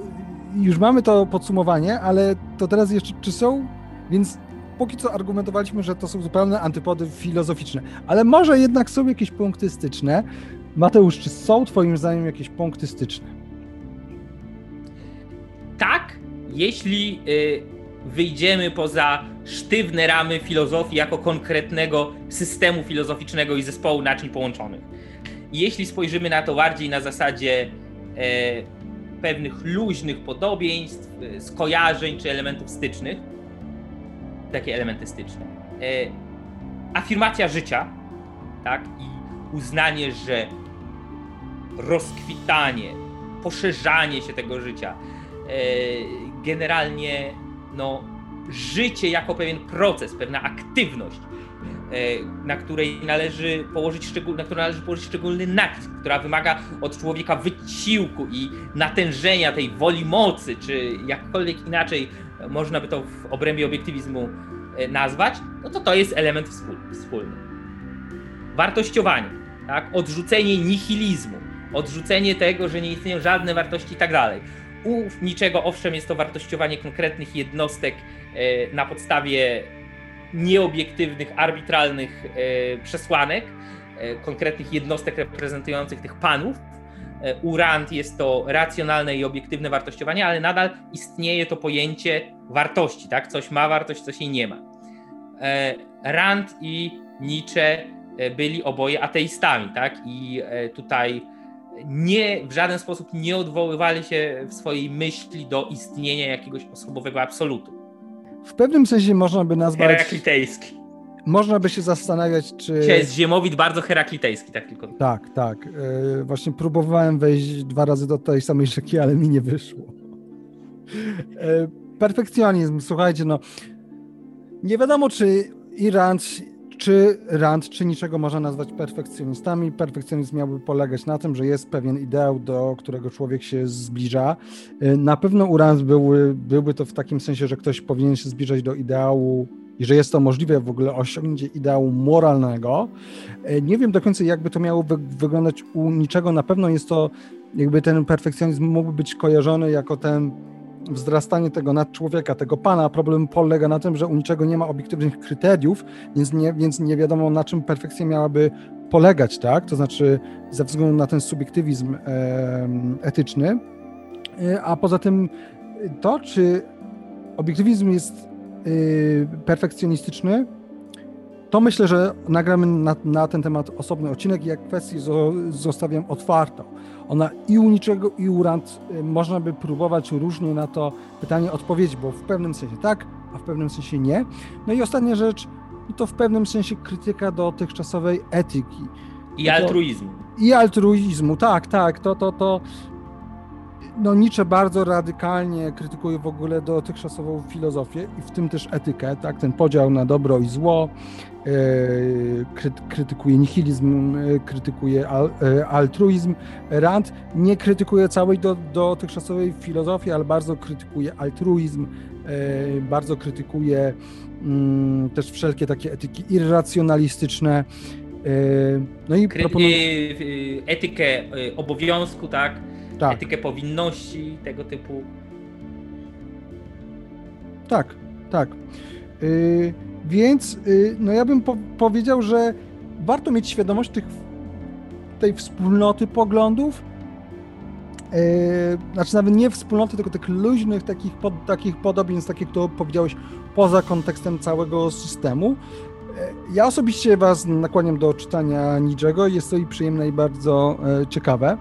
już mamy to podsumowanie, ale to teraz jeszcze czy są? Więc póki co argumentowaliśmy, że to są zupełne antypody filozoficzne, ale może jednak są jakieś punkty styczne. Mateusz, czy są Twoim zdaniem jakieś punkty styczne? tak, jeśli y, wyjdziemy poza sztywne ramy filozofii jako konkretnego systemu filozoficznego i zespołu naczyń połączonych. jeśli spojrzymy na to bardziej na zasadzie e, pewnych luźnych podobieństw, e, skojarzeń czy elementów stycznych, takie elementy styczne, e, afirmacja życia, tak, i uznanie, że rozkwitanie, poszerzanie się tego życia, E, generalnie no, życie jako pewien proces, pewna aktywność, na której należy położyć, szczegól, na którą należy położyć szczególny nacisk, która wymaga od człowieka wysiłku i natężenia tej woli mocy, czy jakkolwiek inaczej można by to w obrębie obiektywizmu e, nazwać, no to to jest element wspólny. wartościowanie, tak? odrzucenie nihilizmu, odrzucenie tego, że nie istnieją żadne wartości i tak dalej. U niczego, owszem, jest to wartościowanie konkretnych jednostek e, na podstawie nieobiektywnych, arbitralnych e, przesłanek, e, konkretnych jednostek reprezentujących tych panów. U Rand jest to racjonalne i obiektywne wartościowanie, ale nadal istnieje to pojęcie wartości, tak? Coś ma wartość, coś jej nie ma. Rand i Nietzsche byli oboje ateistami, tak? I tutaj nie, w żaden sposób nie odwoływali się w swojej myśli do istnienia jakiegoś osobowego absolutu. W pewnym sensie można by nazwać... Heraklitejski. Można by się zastanawiać, czy... Dzisiaj jest ziemowit bardzo heraklitejski, tak tylko. Tak, tak. Yy, właśnie próbowałem wejść dwa razy do tej samej rzeki, ale mi nie wyszło. Yy, perfekcjonizm, słuchajcie, no nie wiadomo, czy Irant czy Rand, czy niczego można nazwać perfekcjonistami. Perfekcjonizm miałby polegać na tym, że jest pewien ideał, do którego człowiek się zbliża. Y, na pewno u Rand byłby, byłby to w takim sensie, że ktoś powinien się zbliżać do ideału i że jest to możliwe w ogóle osiągnięcie ideału moralnego. Y, nie wiem do końca, jakby to miało wy wyglądać u niczego. Na pewno jest to, jakby ten perfekcjonizm mógłby być kojarzony jako ten wzrastanie tego nadczłowieka, tego pana. Problem polega na tym, że u niczego nie ma obiektywnych kryteriów, więc nie, więc nie wiadomo na czym perfekcja miałaby polegać, tak? To znaczy ze względu na ten subiektywizm e, etyczny. A poza tym to, czy obiektywizm jest e, perfekcjonistyczny, to myślę, że nagramy na, na, ten temat osobny odcinek i jak kwestię zostawiam otwartą. Ona i u niczego, i u rand y, można by próbować różnie na to pytanie odpowiedzieć, bo w pewnym sensie tak, a w pewnym sensie nie. No i ostatnia rzecz, to w pewnym sensie krytyka dotychczasowej etyki. I altruizmu. I altruizmu, tak, tak. To, to, to no Nietzsche bardzo radykalnie krytykuje w ogóle dotychczasową filozofię i w tym też etykę, tak, ten podział na dobro i zło, krytykuje nihilizm, e, krytykuje e, altruizm. Rand nie krytykuje całej do, dotychczasowej filozofii, ale bardzo krytykuje altruizm, bardzo krytykuje mm, też wszelkie takie etyki irracjonalistyczne. No i proponuje... Etykę obowiązku, tak? tak. etykę powinności, tego typu. Tak, tak. Yy, więc yy, no ja bym po powiedział, że warto mieć świadomość tych, tej wspólnoty poglądów, yy, znaczy nawet nie wspólnoty, tylko tych luźnych takich, pod, takich podobieństw, takich, które powiedziałeś, poza kontekstem całego systemu. Yy, ja osobiście Was nakłaniam do czytania Niczego. Jest to i przyjemne, i bardzo ciekawe.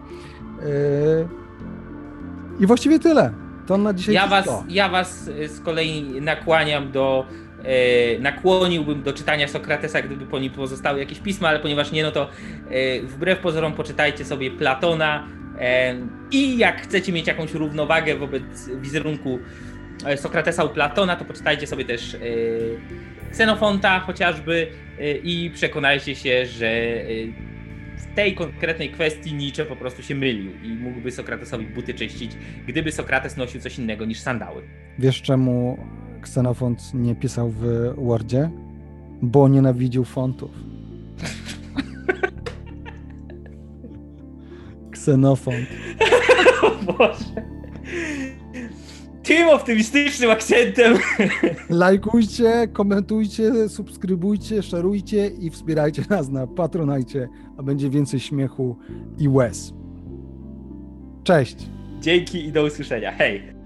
I właściwie tyle. To na dzisiaj ja was, ja was y, z kolei nakłaniam do nakłoniłbym do czytania Sokratesa, gdyby po nim pozostały jakieś pisma, ale ponieważ nie, no to e, wbrew pozorom poczytajcie sobie Platona e, i jak chcecie mieć jakąś równowagę wobec wizerunku Sokratesa u Platona, to poczytajcie sobie też Xenofonta chociażby i przekonajcie się, że w tej konkretnej kwestii Nietzsche po prostu się mylił i mógłby Sokratesowi buty czyścić, gdyby Sokrates nosił coś innego niż sandały. Wiesz czemu Ksenofont nie pisał w Wordzie? Bo nienawidził fontów. [laughs] Ksenofont. o Boże tym optymistycznym akcentem. Lajkujcie, komentujcie, subskrybujcie, szerujcie i wspierajcie nas na Patronajcie, a będzie więcej śmiechu i łez. Cześć. Dzięki i do usłyszenia. Hej.